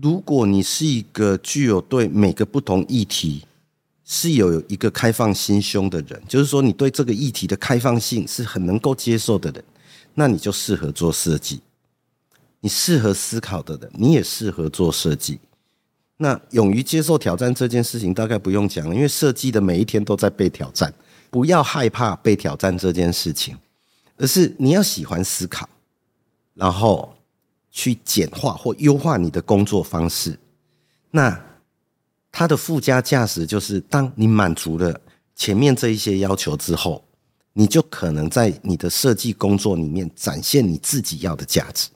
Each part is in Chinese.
如果你是一个具有对每个不同议题是有一个开放心胸的人，就是说你对这个议题的开放性是很能够接受的人，那你就适合做设计。你适合思考的人，你也适合做设计。那勇于接受挑战这件事情，大概不用讲了，因为设计的每一天都在被挑战。不要害怕被挑战这件事情，而是你要喜欢思考，然后去简化或优化你的工作方式。那它的附加价值就是，当你满足了前面这一些要求之后，你就可能在你的设计工作里面展现你自己要的价值。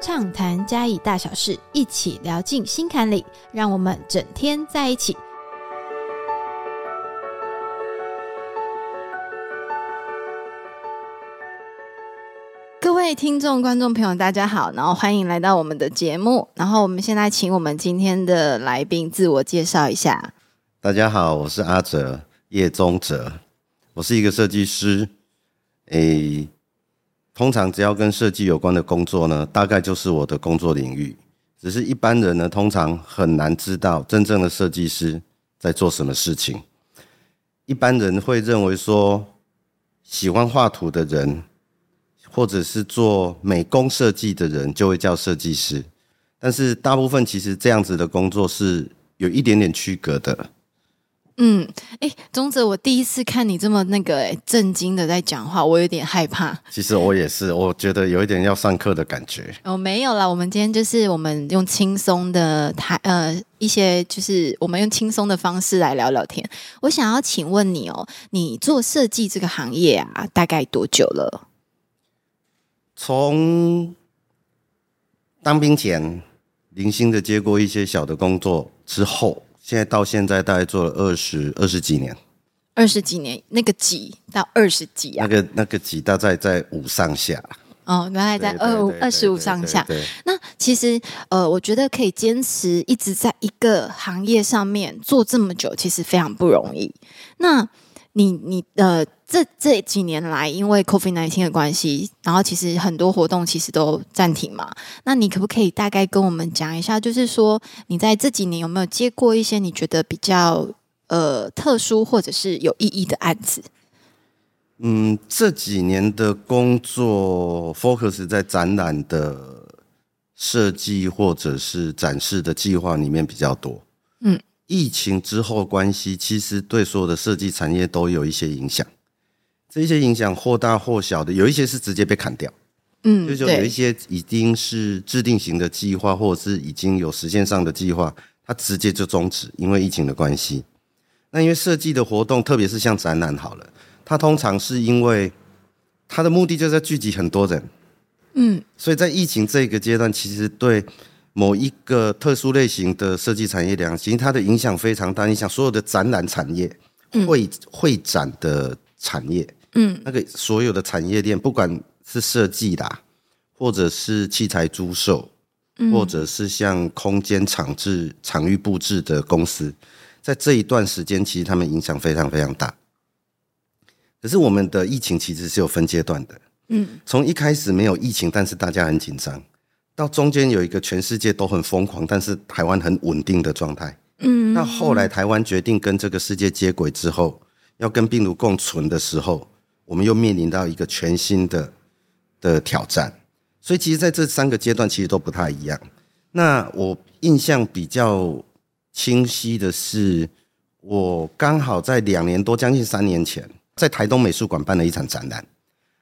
畅谈嘉义大小事，一起聊进心坎里，让我们整天在一起。位听众、观众朋友，大家好，然后欢迎来到我们的节目。然后我们现在请我们今天的来宾自我介绍一下。大家好，我是阿哲叶宗哲，我是一个设计师。诶。通常只要跟设计有关的工作呢，大概就是我的工作领域。只是一般人呢，通常很难知道真正的设计师在做什么事情。一般人会认为说，喜欢画图的人，或者是做美工设计的人，就会叫设计师。但是大部分其实这样子的工作是有一点点区隔的。嗯，哎，宗泽，我第一次看你这么那个哎震惊的在讲话，我有点害怕。其实我也是，我觉得有一点要上课的感觉。哦，没有啦，我们今天就是我们用轻松的台呃一些，就是我们用轻松的方式来聊聊天。我想要请问你哦，你做设计这个行业啊，大概多久了？从当兵前零星的接过一些小的工作之后。现在到现在大概做了二十二十几年，二十几年那个几到二十几啊？那个那个几大概在五上下。哦，原来在二五二十五上下。那其实呃，我觉得可以坚持一直在一个行业上面做这么久，其实非常不容易。那你你呃。这这几年来，因为 COVID nineteen 的关系，然后其实很多活动其实都暂停嘛。那你可不可以大概跟我们讲一下，就是说你在这几年有没有接过一些你觉得比较呃特殊或者是有意义的案子？嗯，这几年的工作 focus 在展览的设计或者是展示的计划里面比较多。嗯，疫情之后关系，其实对所有的设计产业都有一些影响。这些影响或大或小的，有一些是直接被砍掉，嗯，就是有一些已经是制定型的计划，或者是已经有实现上的计划，它直接就终止，因为疫情的关系。那因为设计的活动，特别是像展览好了，它通常是因为它的目的就是在聚集很多人，嗯，所以在疫情这个阶段，其实对某一个特殊类型的设计产业量，其实它的影响非常大，你想所有的展览产业、会会展的产业。嗯，那个所有的产业链，不管是设计的，或者是器材租售，或者是像空间场置、场域布置的公司，在这一段时间，其实他们影响非常非常大。可是我们的疫情其实是有分阶段的，嗯，从一开始没有疫情，但是大家很紧张，到中间有一个全世界都很疯狂，但是台湾很稳定的状态，嗯，那后来台湾决定跟这个世界接轨之后，要跟病毒共存的时候。我们又面临到一个全新的的挑战，所以其实在这三个阶段其实都不太一样。那我印象比较清晰的是，我刚好在两年多，将近三年前，在台东美术馆办了一场展览。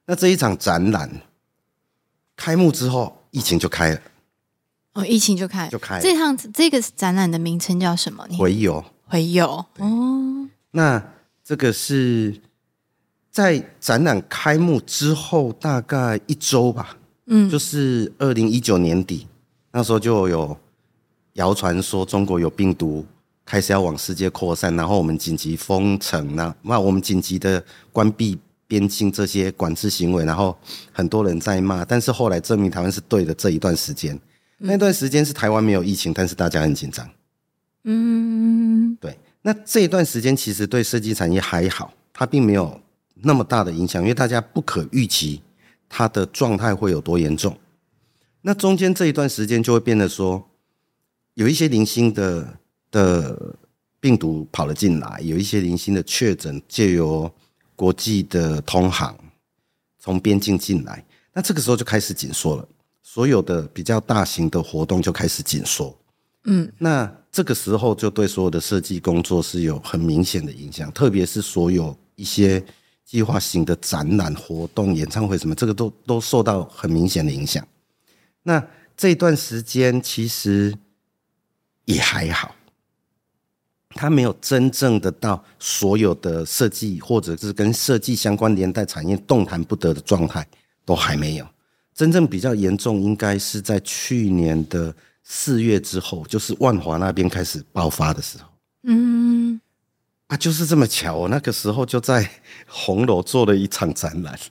那这一场展览开幕之后，疫情就开了。哦，疫情就开，就开。这趟这个展览的名称叫什么？回游，回游。哦，那这个是。在展览开幕之后，大概一周吧，嗯，就是二零一九年底，那时候就有谣传说中国有病毒开始要往世界扩散，然后我们紧急封城那那我们紧急的关闭边境这些管制行为，然后很多人在骂，但是后来证明台湾是对的。这一段时间，那段时间是台湾没有疫情，但是大家很紧张。嗯，对。那这一段时间其实对设计产业还好，它并没有。那么大的影响，因为大家不可预期它的状态会有多严重，那中间这一段时间就会变得说，有一些零星的的病毒跑了进来，有一些零星的确诊借由国际的通航从边境进来，那这个时候就开始紧缩了，所有的比较大型的活动就开始紧缩。嗯，那这个时候就对所有的设计工作是有很明显的影响，特别是所有一些计划型的展览活动、演唱会什么，这个都都受到很明显的影响。那这段时间其实也还好，它没有真正的到所有的设计或者是跟设计相关连带产业动弹不得的状态都还没有。真正比较严重，应该是在去年的四月之后，就是万华那边开始爆发的时候。嗯，啊，就是这么巧，我那个时候就在红楼做了一场展览。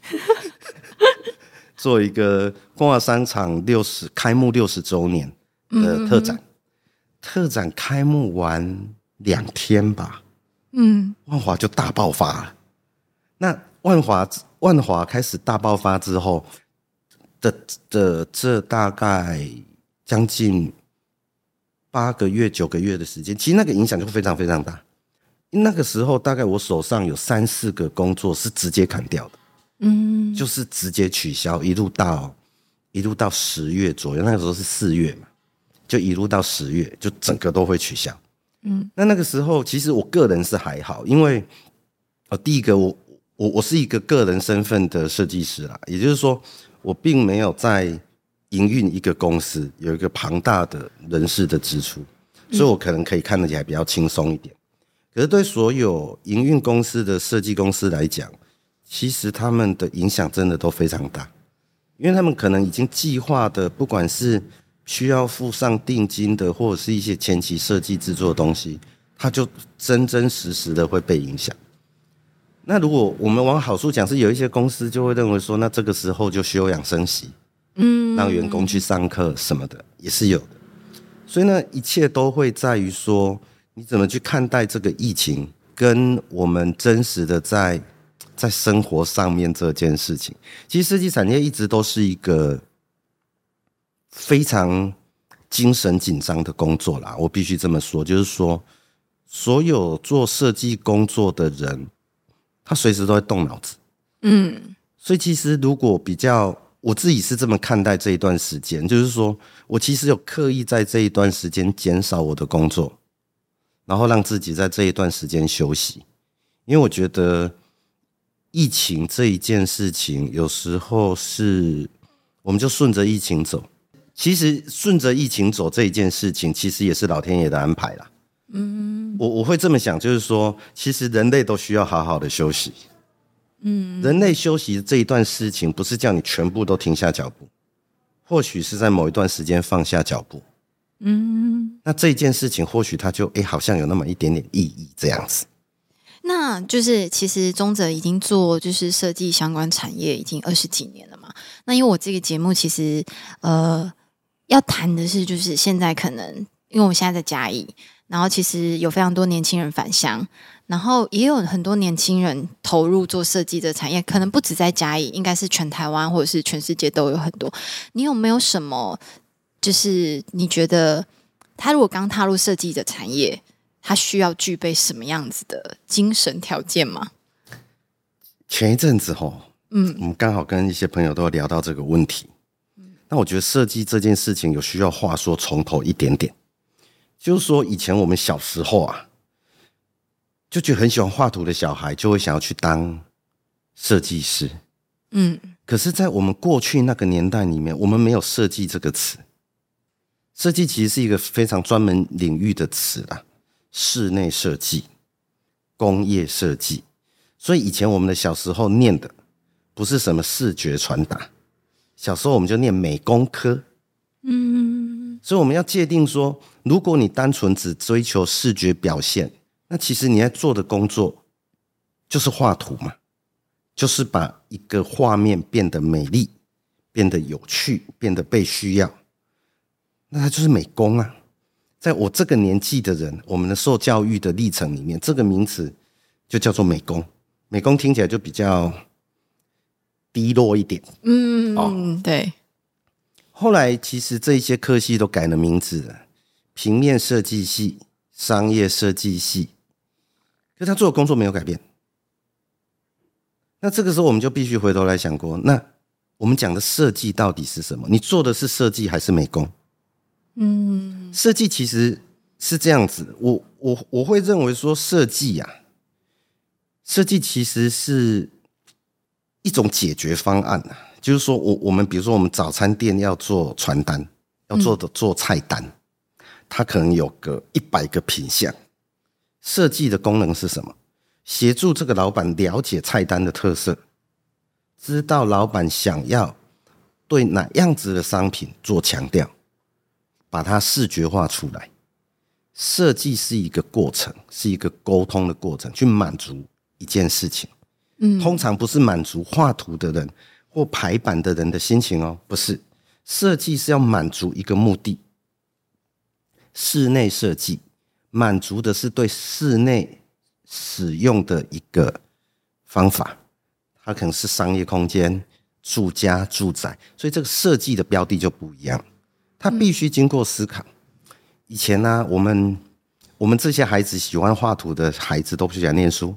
做一个光华商场六十开幕六十周年的特展，特展开幕完两天吧，嗯，万华就大爆发了。那万华万华开始大爆发之后的的这大概将近八个月九个月的时间，其实那个影响就非常非常大。那个时候大概我手上有三四个工作是直接砍掉的。嗯，就是直接取消，一路到一路到十月左右，那个时候是四月嘛，就一路到十月，就整个都会取消。嗯，那那个时候其实我个人是还好，因为呃，第一个我我我是一个个人身份的设计师啦，也就是说我并没有在营运一个公司，有一个庞大的人事的支出，所以我可能可以看得起来比较轻松一点。可是对所有营运公司的设计公司来讲，其实他们的影响真的都非常大，因为他们可能已经计划的，不管是需要付上定金的，或者是一些前期设计制作的东西，它就真真实实的会被影响。那如果我们往好处讲，是有一些公司就会认为说，那这个时候就休养生息，嗯，让员工去上课什么的，也是有的。所以呢，一切都会在于说，你怎么去看待这个疫情，跟我们真实的在。在生活上面这件事情，其实设计产业一直都是一个非常精神紧张的工作啦。我必须这么说，就是说，所有做设计工作的人，他随时都在动脑子。嗯，所以其实如果比较，我自己是这么看待这一段时间，就是说我其实有刻意在这一段时间减少我的工作，然后让自己在这一段时间休息，因为我觉得。疫情这一件事情，有时候是我们就顺着疫情走。其实顺着疫情走这一件事情，其实也是老天爷的安排啦。嗯，我我会这么想，就是说，其实人类都需要好好的休息。嗯，人类休息这一段事情，不是叫你全部都停下脚步，或许是在某一段时间放下脚步。嗯，那这件事情，或许他就哎，好像有那么一点点意义，这样子。那就是其实中泽已经做就是设计相关产业已经二十几年了嘛。那因为我这个节目其实呃要谈的是就是现在可能因为我们现在在嘉义，然后其实有非常多年轻人返乡，然后也有很多年轻人投入做设计的产业，可能不止在嘉义，应该是全台湾或者是全世界都有很多。你有没有什么就是你觉得他如果刚踏入设计的产业？他需要具备什么样子的精神条件吗？前一阵子哈，嗯，我们刚好跟一些朋友都聊到这个问题。嗯，那我觉得设计这件事情有需要话说从头一点点，就是说以前我们小时候啊，就觉得很喜欢画图的小孩就会想要去当设计师。嗯，可是，在我们过去那个年代里面，我们没有设计这个词。设计其实是一个非常专门领域的词啦。室内设计、工业设计，所以以前我们的小时候念的不是什么视觉传达，小时候我们就念美工科。嗯，所以我们要界定说，如果你单纯只追求视觉表现，那其实你在做的工作就是画图嘛，就是把一个画面变得美丽、变得有趣、变得被需要，那他就是美工啊。在我这个年纪的人，我们的受教育的历程里面，这个名词就叫做美工。美工听起来就比较低落一点。嗯，哦，对。后来其实这一些科系都改了名字了，平面设计系、商业设计系，可他做的工作没有改变。那这个时候我们就必须回头来想过，那我们讲的设计到底是什么？你做的是设计还是美工？嗯，设计其实是这样子，我我我会认为说设计呀，设计其实是一种解决方案啊。就是说我我们比如说我们早餐店要做传单，要做的做菜单，它可能有个一百个品项，设计的功能是什么？协助这个老板了解菜单的特色，知道老板想要对哪样子的商品做强调，把它视觉化出来。设计是一个过程，是一个沟通的过程，去满足一件事情。嗯，通常不是满足画图的人或排版的人的心情哦，不是。设计是要满足一个目的。室内设计满足的是对室内。使用的一个方法，它可能是商业空间、住家、住宅，所以这个设计的标的就不一样。它必须经过思考。以前呢，我们我们这些孩子喜欢画图的孩子都不喜欢念书，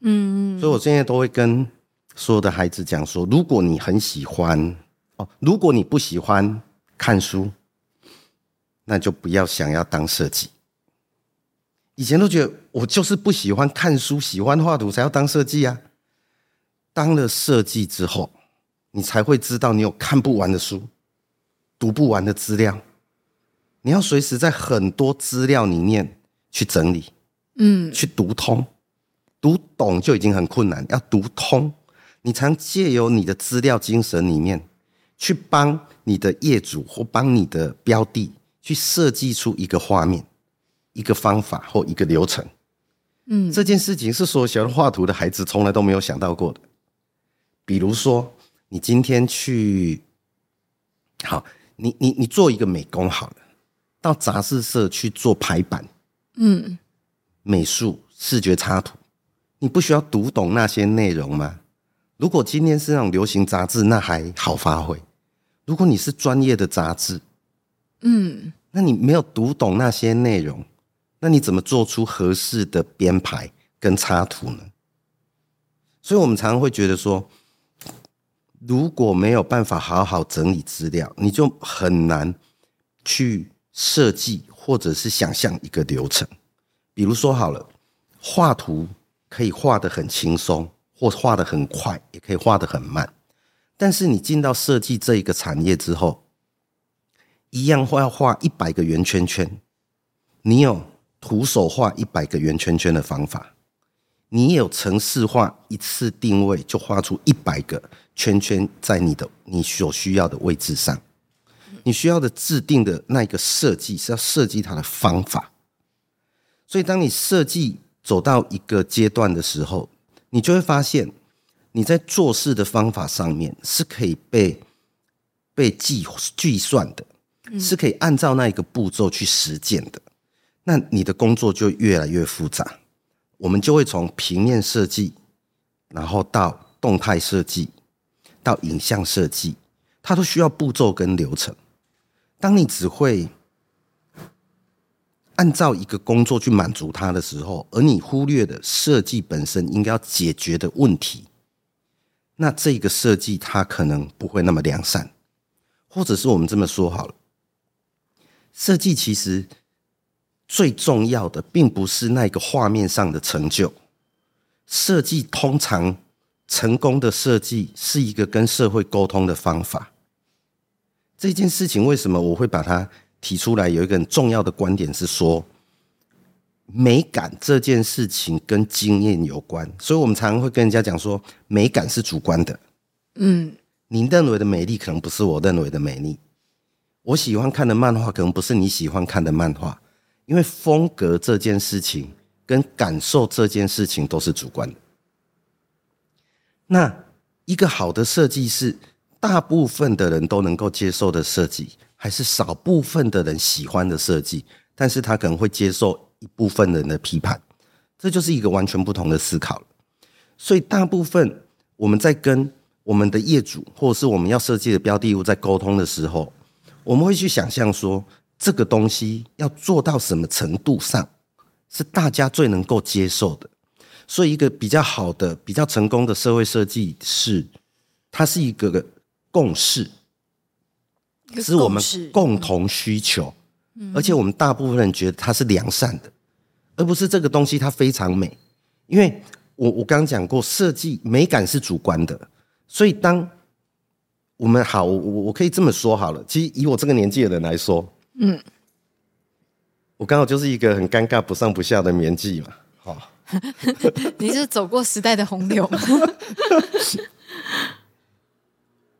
嗯，所以我现在都会跟所有的孩子讲说：如果你很喜欢哦，如果你不喜欢看书，那就不要想要当设计。以前都觉得我就是不喜欢看书，喜欢画图才要当设计啊。当了设计之后，你才会知道你有看不完的书，读不完的资料，你要随时在很多资料里面去整理，嗯，去读通，读懂就已经很困难，要读通，你常借由你的资料精神里面，去帮你的业主或帮你的标的去设计出一个画面。一个方法或一个流程，嗯，这件事情是所有喜欢画图的孩子从来都没有想到过的。比如说，你今天去，好，你你你做一个美工好了，到杂志社去做排版，嗯，美术视觉插图，你不需要读懂那些内容吗？如果今天是那种流行杂志，那还好发挥；如果你是专业的杂志，嗯，那你没有读懂那些内容。那你怎么做出合适的编排跟插图呢？所以我们常常会觉得说，如果没有办法好好整理资料，你就很难去设计或者是想象一个流程。比如说好了，画图可以画的很轻松，或画的很快，也可以画的很慢。但是你进到设计这一个产业之后，一样画要画一百个圆圈圈，你有？徒手画一百个圆圈圈的方法，你有城市化一次定位就画出一百个圈圈在你的你所需要的位置上。你需要的制定的那一个设计是要设计它的方法。所以，当你设计走到一个阶段的时候，你就会发现你在做事的方法上面是可以被被计计算的，是可以按照那一个步骤去实践的。那你的工作就越来越复杂，我们就会从平面设计，然后到动态设计，到影像设计，它都需要步骤跟流程。当你只会按照一个工作去满足它的时候，而你忽略的设计本身应该要解决的问题，那这个设计它可能不会那么良善，或者是我们这么说好了，设计其实。最重要的并不是那个画面上的成就，设计通常成功的设计是一个跟社会沟通的方法。这件事情为什么我会把它提出来？有一个很重要的观点是说，美感这件事情跟经验有关，所以我们常常会跟人家讲说，美感是主观的。嗯，你认为的美丽可能不是我认为的美丽，我喜欢看的漫画可能不是你喜欢看的漫画。因为风格这件事情跟感受这件事情都是主观的。那一个好的设计是大部分的人都能够接受的设计，还是少部分的人喜欢的设计？但是他可能会接受一部分人的批判，这就是一个完全不同的思考。所以大部分我们在跟我们的业主或者是我们要设计的标的物在沟通的时候，我们会去想象说，这个东西要做到什么程度上是大家最能够接受的。所以，一个比较好的、比较成功的社会设计是，它是一个共识，是我们共同需求，而且我们大部分人觉得它是良善的，而不是这个东西它非常美。因为我我刚刚讲过，设计美感是主观的，所以当我们好，我我可以这么说好了。其实以我这个年纪的人来说，嗯，我刚好就是一个很尴尬、不上不下的年纪嘛，好。你是走过时代的洪流。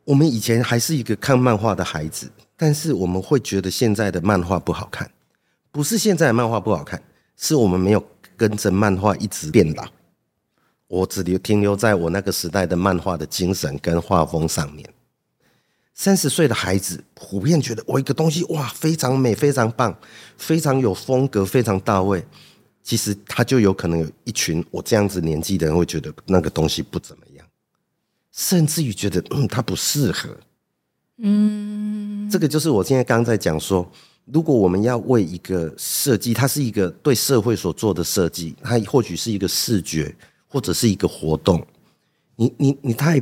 我们以前还是一个看漫画的孩子，但是我们会觉得现在的漫画不好看，不是现在的漫画不好看，是我们没有跟着漫画一直变老。我只留停留在我那个时代的漫画的精神跟画风上面。三十岁的孩子普遍觉得我一个东西哇非常美、非常棒、非常有风格、非常到位。其实他就有可能有一群我这样子年纪的人会觉得那个东西不怎么样，甚至于觉得嗯它不适合，嗯，这个就是我现在刚刚在讲说，如果我们要为一个设计，它是一个对社会所做的设计，它或许是一个视觉或者是一个活动，你你你太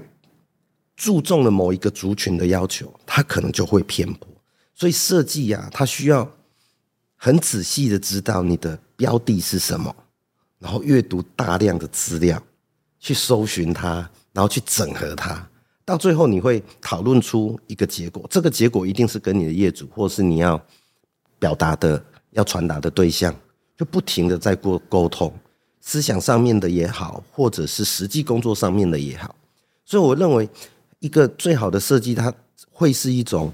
注重了某一个族群的要求，它可能就会偏颇。所以设计呀，它需要很仔细的知道你的。标的是什么？然后阅读大量的资料，去搜寻它，然后去整合它，到最后你会讨论出一个结果。这个结果一定是跟你的业主，或是你要表达的、要传达的对象，就不停的在过沟通，思想上面的也好，或者是实际工作上面的也好。所以我认为，一个最好的设计，它会是一种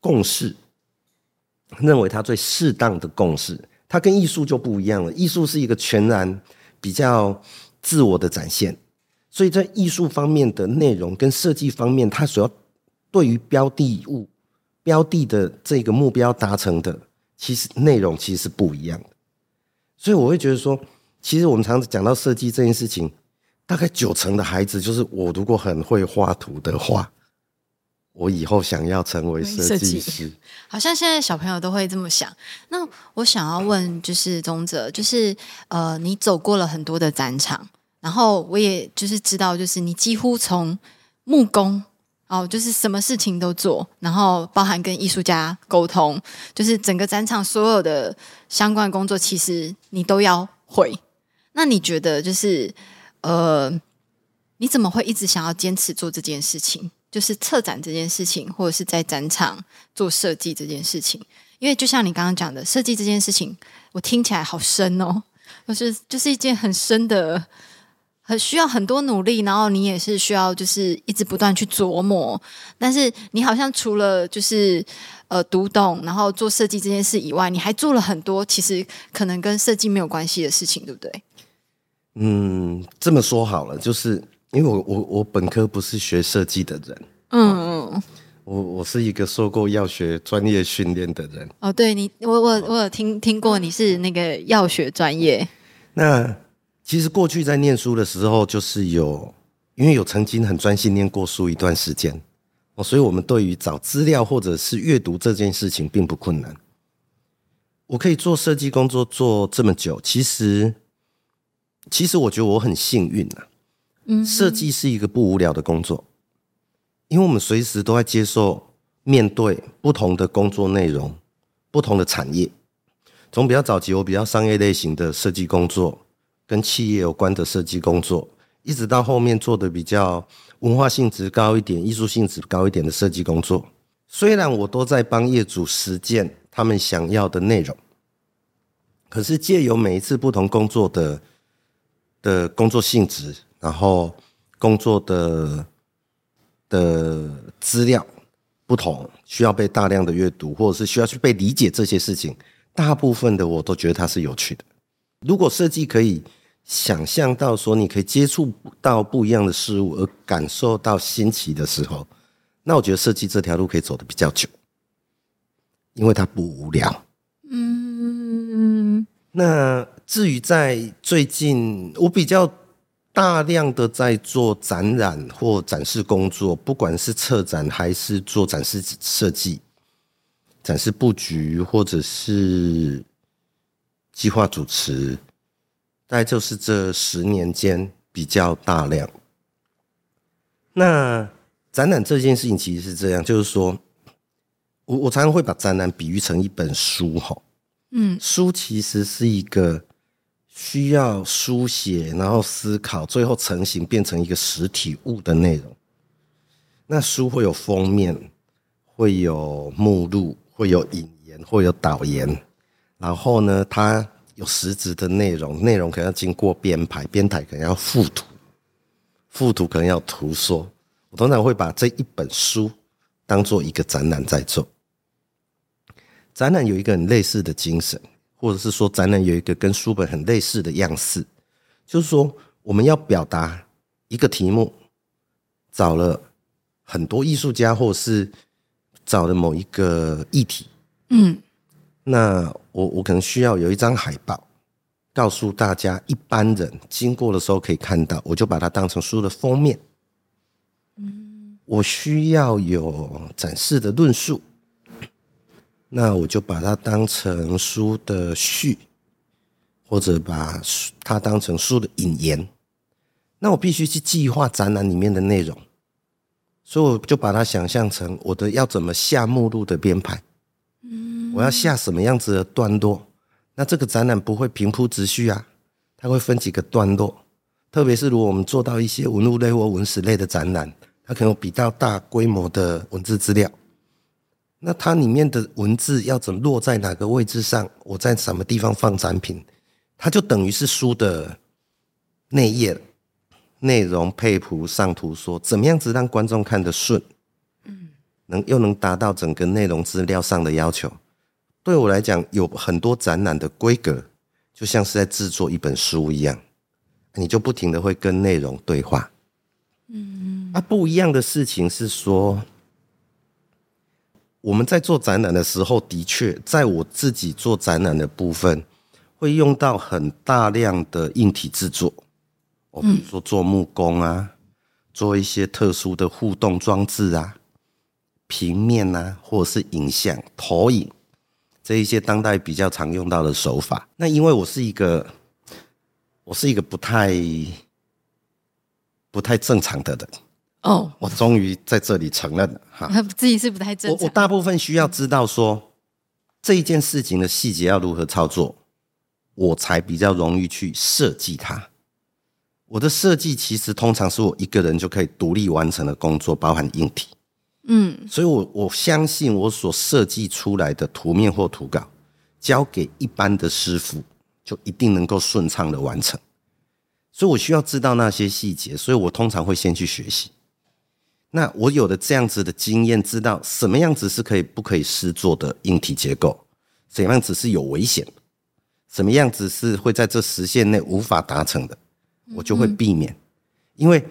共识，认为它最适当的共识。它跟艺术就不一样了，艺术是一个全然比较自我的展现，所以在艺术方面的内容跟设计方面，它所要对于标的物、标的的这个目标达成的，其实内容其实是不一样的。所以我会觉得说，其实我们常常讲到设计这件事情，大概九成的孩子就是我如果很会画图的话。我以后想要成为设计师，好像现在小朋友都会这么想。那我想要问，就是宗泽，就是呃，你走过了很多的展场，然后我也就是知道，就是你几乎从木工哦，就是什么事情都做，然后包含跟艺术家沟通，就是整个展场所有的相关工作，其实你都要会。那你觉得，就是呃，你怎么会一直想要坚持做这件事情？就是策展这件事情，或者是在展场做设计这件事情，因为就像你刚刚讲的，设计这件事情，我听起来好深哦，就是就是一件很深的，很需要很多努力，然后你也是需要就是一直不断去琢磨。但是你好像除了就是呃读懂，然后做设计这件事以外，你还做了很多其实可能跟设计没有关系的事情，对不对？嗯，这么说好了，就是。因为我我我本科不是学设计的人，嗯嗯，我我是一个受过药学专业训练的人。哦，对你，我我我有听听过你是那个药学专业。那其实过去在念书的时候，就是有因为有曾经很专心念过书一段时间，哦，所以我们对于找资料或者是阅读这件事情并不困难。我可以做设计工作做这么久，其实其实我觉得我很幸运啊。嗯设计是一个不无聊的工作，因为我们随时都在接受、面对不同的工作内容、不同的产业。从比较早期，我比较商业类型的设计工作，跟企业有关的设计工作，一直到后面做的比较文化性质高一点、艺术性质高一点的设计工作。虽然我都在帮业主实践他们想要的内容，可是借由每一次不同工作的的工作性质。然后工作的的资料不同，需要被大量的阅读，或者是需要去被理解这些事情。大部分的我都觉得它是有趣的。如果设计可以想象到说，你可以接触到不一样的事物而感受到新奇的时候，那我觉得设计这条路可以走得比较久，因为它不无聊。嗯，那至于在最近，我比较。大量的在做展览或展示工作，不管是策展还是做展示设计，展示布局或者是计划主持，大概就是这十年间比较大量。那展览这件事情其实是这样，就是说，我我常常会把展览比喻成一本书，哈，嗯，书其实是一个需要书写，然后思考，最后成型变成一个实体物的内容。那书会有封面，会有目录。会有引言，会有导言，然后呢，它有实质的内容，内容可能要经过编排，编排可能要附图，附图可能要图说。我通常会把这一本书当做一个展览在做。展览有一个很类似的精神，或者是说展览有一个跟书本很类似的样式，就是说我们要表达一个题目，找了很多艺术家或者是。找的某一个议题，嗯，那我我可能需要有一张海报，告诉大家一般人经过的时候可以看到，我就把它当成书的封面。嗯，我需要有展示的论述，那我就把它当成书的序，或者把它当成书的引言。那我必须去计划展览里面的内容。所以我就把它想象成我的要怎么下目录的编排，嗯，我要下什么样子的段落？那这个展览不会平铺直叙啊，它会分几个段落。特别是如果我们做到一些文物类或文史类的展览，它可能有比较大规模的文字资料，那它里面的文字要怎落在哪个位置上？我在什么地方放展品？它就等于是书的内页。内容配图上图说怎么样子让观众看得顺，嗯，能又能达到整个内容资料上的要求。对我来讲，有很多展览的规格，就像是在制作一本书一样，你就不停的会跟内容对话。嗯，啊，不一样的事情是说，我们在做展览的时候，的确在我自己做展览的部分，会用到很大量的硬体制作。比如说做木工啊，做一些特殊的互动装置啊，平面啊，或者是影像投影这一些当代比较常用到的手法。那因为我是一个，我是一个不太不太正常的人哦，我终于在这里承认了哈，自己是不太正常。我我大部分需要知道说这一件事情的细节要如何操作，我才比较容易去设计它。我的设计其实通常是我一个人就可以独立完成的工作，包含硬体。嗯，所以我我相信我所设计出来的图面或图稿，交给一般的师傅就一定能够顺畅的完成。所以我需要知道那些细节，所以我通常会先去学习。那我有了这样子的经验，知道什么样子是可以不可以试做的硬体结构，什么样子是有危险，什么样子是会在这时限内无法达成的。我就会避免，因为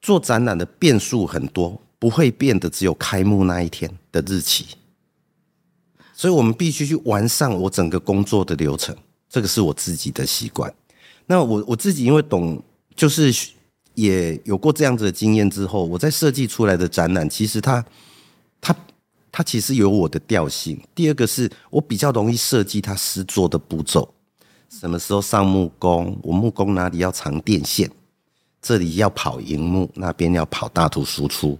做展览的变数很多，不会变的只有开幕那一天的日期，所以我们必须去完善我整个工作的流程，这个是我自己的习惯。那我我自己因为懂，就是也有过这样子的经验之后，我在设计出来的展览，其实它它它其实有我的调性。第二个是我比较容易设计它施作的步骤。什么时候上木工？我木工哪里要藏电线？这里要跑荧幕，那边要跑大图输出，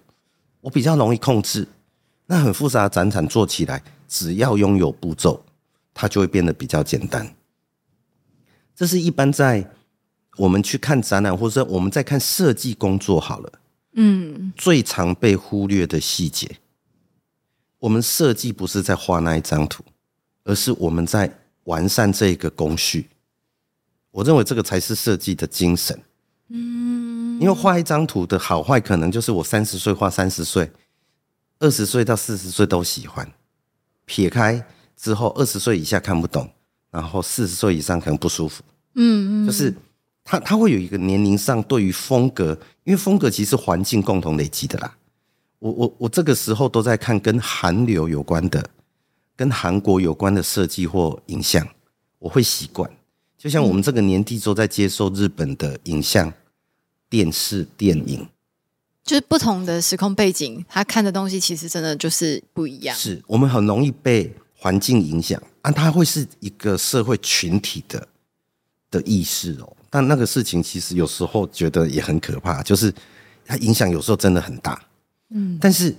我比较容易控制。那很复杂的展场做起来，只要拥有步骤，它就会变得比较简单。这是一般在我们去看展览，或者我们在看设计工作好了，嗯，最常被忽略的细节。我们设计不是在画那一张图，而是我们在。完善这个工序，我认为这个才是设计的精神。嗯，因为画一张图的好坏，可能就是我三十岁画三十岁，二十岁到四十岁都喜欢。撇开之后，二十岁以下看不懂，然后四十岁以上可能不舒服。嗯嗯，就是他他会有一个年龄上对于风格，因为风格其实环境共同累积的啦。我我我这个时候都在看跟韩流有关的。跟韩国有关的设计或影像，我会习惯。就像我们这个年纪都在接受日本的影像、电视、电影，就是不同的时空背景，他看的东西其实真的就是不一样。是我们很容易被环境影响，啊，它会是一个社会群体的的意识哦。但那个事情其实有时候觉得也很可怕，就是它影响有时候真的很大。嗯，但是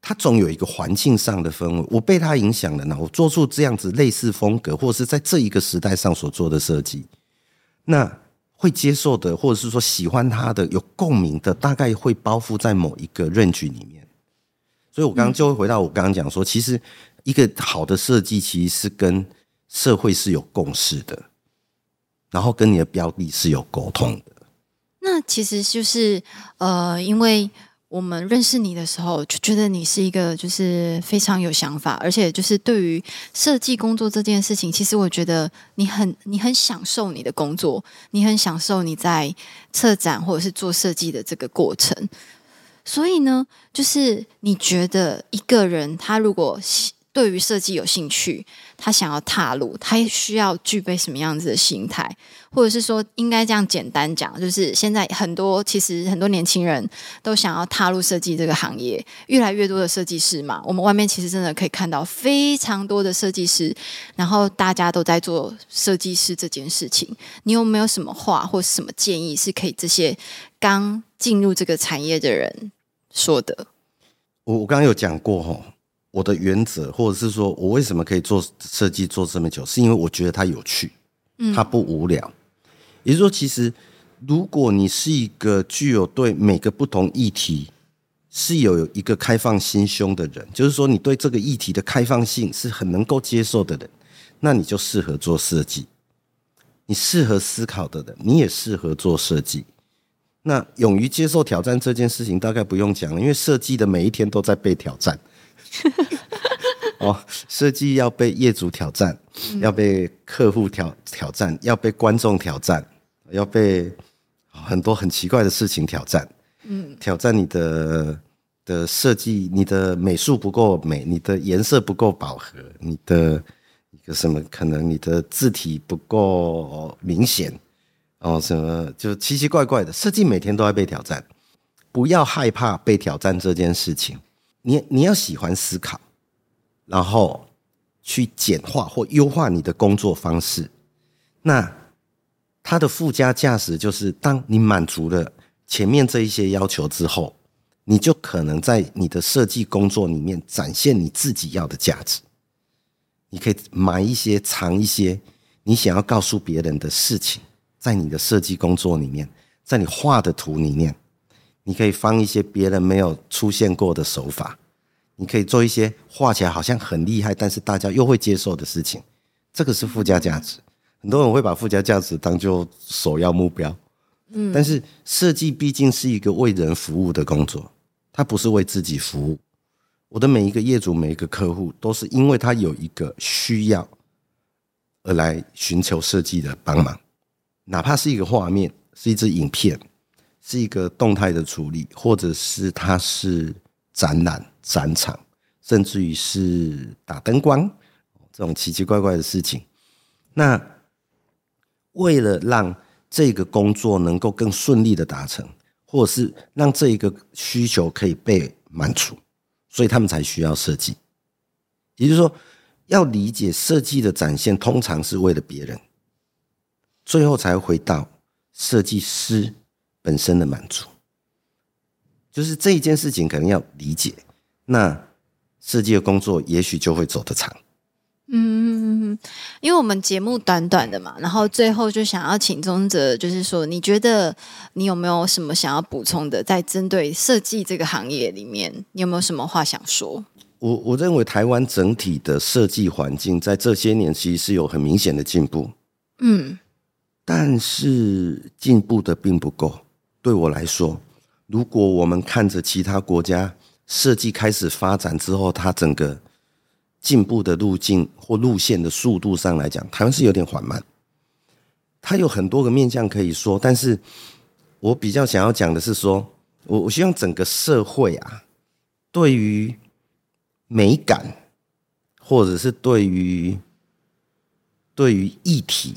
它总有一个环境上的氛围，我被它影响了呢，我做出这样子类似风格，或者是在这一个时代上所做的设计，那。会接受的，或者是说喜欢它的、有共鸣的，大概会包覆在某一个 range 里面。所以我刚刚就会回到我刚刚讲说，其实一个好的设计其实是跟社会是有共识的，然后跟你的标的是有沟通的。那其实就是呃，因为。我们认识你的时候，就觉得你是一个就是非常有想法，而且就是对于设计工作这件事情，其实我觉得你很你很享受你的工作，你很享受你在策展或者是做设计的这个过程。所以呢，就是你觉得一个人他如果。对于设计有兴趣，他想要踏入，他需要具备什么样子的心态？或者是说，应该这样简单讲，就是现在很多其实很多年轻人都想要踏入设计这个行业，越来越多的设计师嘛，我们外面其实真的可以看到非常多的设计师，然后大家都在做设计师这件事情。你有没有什么话或什么建议，是可以这些刚进入这个产业的人说的？我我刚刚有讲过哈。我的原则，或者是说我为什么可以做设计做这么久，是因为我觉得它有趣，嗯，它不无聊。也就是说，其实如果你是一个具有对每个不同议题是有一个开放心胸的人，就是说你对这个议题的开放性是很能够接受的人，那你就适合做设计。你适合思考的人，你也适合做设计。那勇于接受挑战这件事情，大概不用讲了，因为设计的每一天都在被挑战。哦，设计要被业主挑战，要被客户挑挑战，要被观众挑战，要被很多很奇怪的事情挑战。嗯，挑战你的的设计，你的美术不够美，你的颜色不够饱和，你的一个什么可能你的字体不够明显，哦，什么就奇奇怪怪的设计，每天都在被挑战。不要害怕被挑战这件事情。你你要喜欢思考，然后去简化或优化你的工作方式。那它的附加价值就是，当你满足了前面这一些要求之后，你就可能在你的设计工作里面展现你自己要的价值。你可以埋一些、藏一些你想要告诉别人的事情，在你的设计工作里面，在你画的图里面。你可以放一些别人没有出现过的手法，你可以做一些画起来好像很厉害，但是大家又会接受的事情，这个是附加价值。很多人会把附加价值当做首要目标，嗯，但是设计毕竟是一个为人服务的工作，它不是为自己服务。我的每一个业主、每一个客户，都是因为他有一个需要而来寻求设计的帮忙，哪怕是一个画面，是一支影片。是一个动态的处理，或者是它是展览、展场，甚至于是打灯光这种奇奇怪怪的事情。那为了让这个工作能够更顺利的达成，或者是让这一个需求可以被满足，所以他们才需要设计。也就是说，要理解设计的展现，通常是为了别人，最后才回到设计师。本身的满足，就是这一件事情，可能要理解，那设计的工作也许就会走得长。嗯，因为我们节目短短的嘛，然后最后就想要请宗泽，就是说，你觉得你有没有什么想要补充的，在针对设计这个行业里面，你有没有什么话想说？我我认为台湾整体的设计环境在这些年其实是有很明显的进步，嗯，但是进步的并不够。对我来说，如果我们看着其他国家设计开始发展之后，它整个进步的路径或路线的速度上来讲，台湾是有点缓慢。它有很多个面向可以说，但是我比较想要讲的是说，我我希望整个社会啊，对于美感，或者是对于对于议题。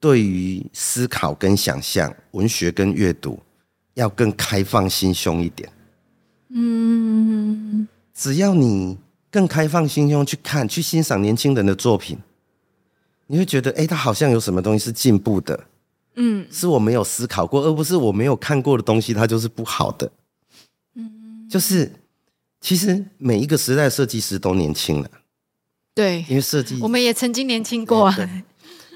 对于思考跟想象、文学跟阅读，要更开放心胸一点。嗯，只要你更开放心胸去看、去欣赏年轻人的作品，你会觉得，哎，他好像有什么东西是进步的。嗯，是我没有思考过，而不是我没有看过的东西，它就是不好的。嗯，就是其实每一个时代设计师都年轻了。对，因为设计，我们也曾经年轻过啊。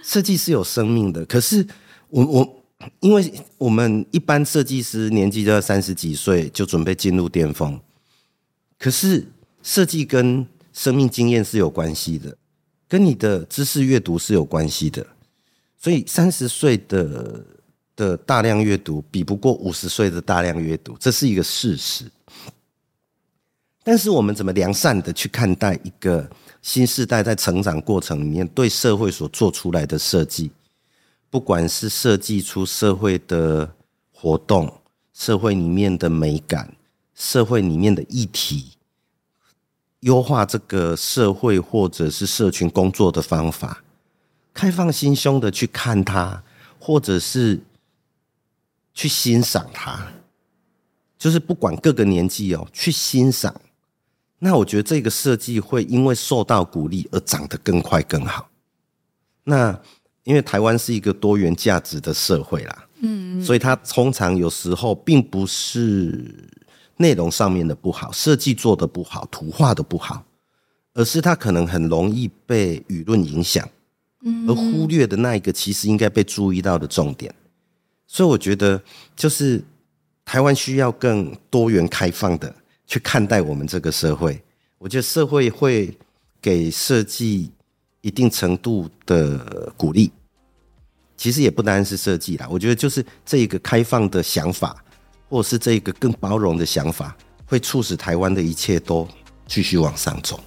设计是有生命的，可是我我，因为我们一般设计师年纪都要三十几岁就准备进入巅峰，可是设计跟生命经验是有关系的，跟你的知识阅读是有关系的。所以三十岁的的大量阅读比不过五十岁的大量阅读，这是一个事实。但是我们怎么良善的去看待一个新时代在成长过程里面对社会所做出来的设计？不管是设计出社会的活动、社会里面的美感、社会里面的议题，优化这个社会或者是社群工作的方法。开放心胸的去看它，或者是去欣赏它，就是不管各个年纪哦，去欣赏。那我觉得这个设计会因为受到鼓励而长得更快更好。那因为台湾是一个多元价值的社会啦，嗯，所以它通常有时候并不是内容上面的不好，设计做的不好，图画的不好，而是它可能很容易被舆论影响。嗯而忽略的那一个，其实应该被注意到的重点。所以我觉得，就是台湾需要更多元开放的去看待我们这个社会。我觉得社会会给设计一定程度的鼓励。其实也不单是设计啦，我觉得就是这一个开放的想法，或是这一个更包容的想法，会促使台湾的一切都继续往上走。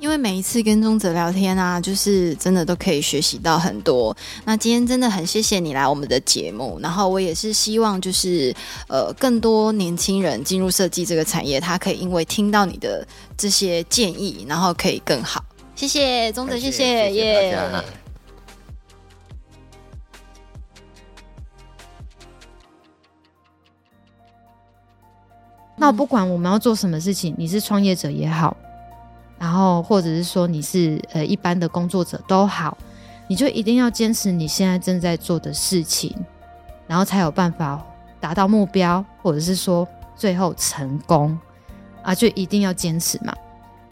因为每一次跟宗泽聊天啊，就是真的都可以学习到很多。那今天真的很谢谢你来我们的节目，然后我也是希望就是呃更多年轻人进入设计这个产业，他可以因为听到你的这些建议，然后可以更好。谢谢宗泽，谢谢耶。那不管我们要做什么事情，你是创业者也好。然后，或者是说你是呃一般的工作者都好，你就一定要坚持你现在正在做的事情，然后才有办法达到目标，或者是说最后成功啊，就一定要坚持嘛。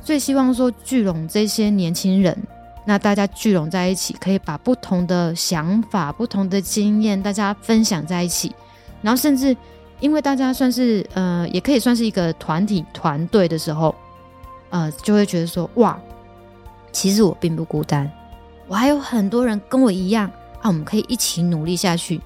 最希望说聚拢这些年轻人，那大家聚拢在一起，可以把不同的想法、不同的经验，大家分享在一起，然后甚至因为大家算是呃，也可以算是一个团体团队的时候。呃，就会觉得说哇，其实我并不孤单，我还有很多人跟我一样啊，我们可以一起努力下去，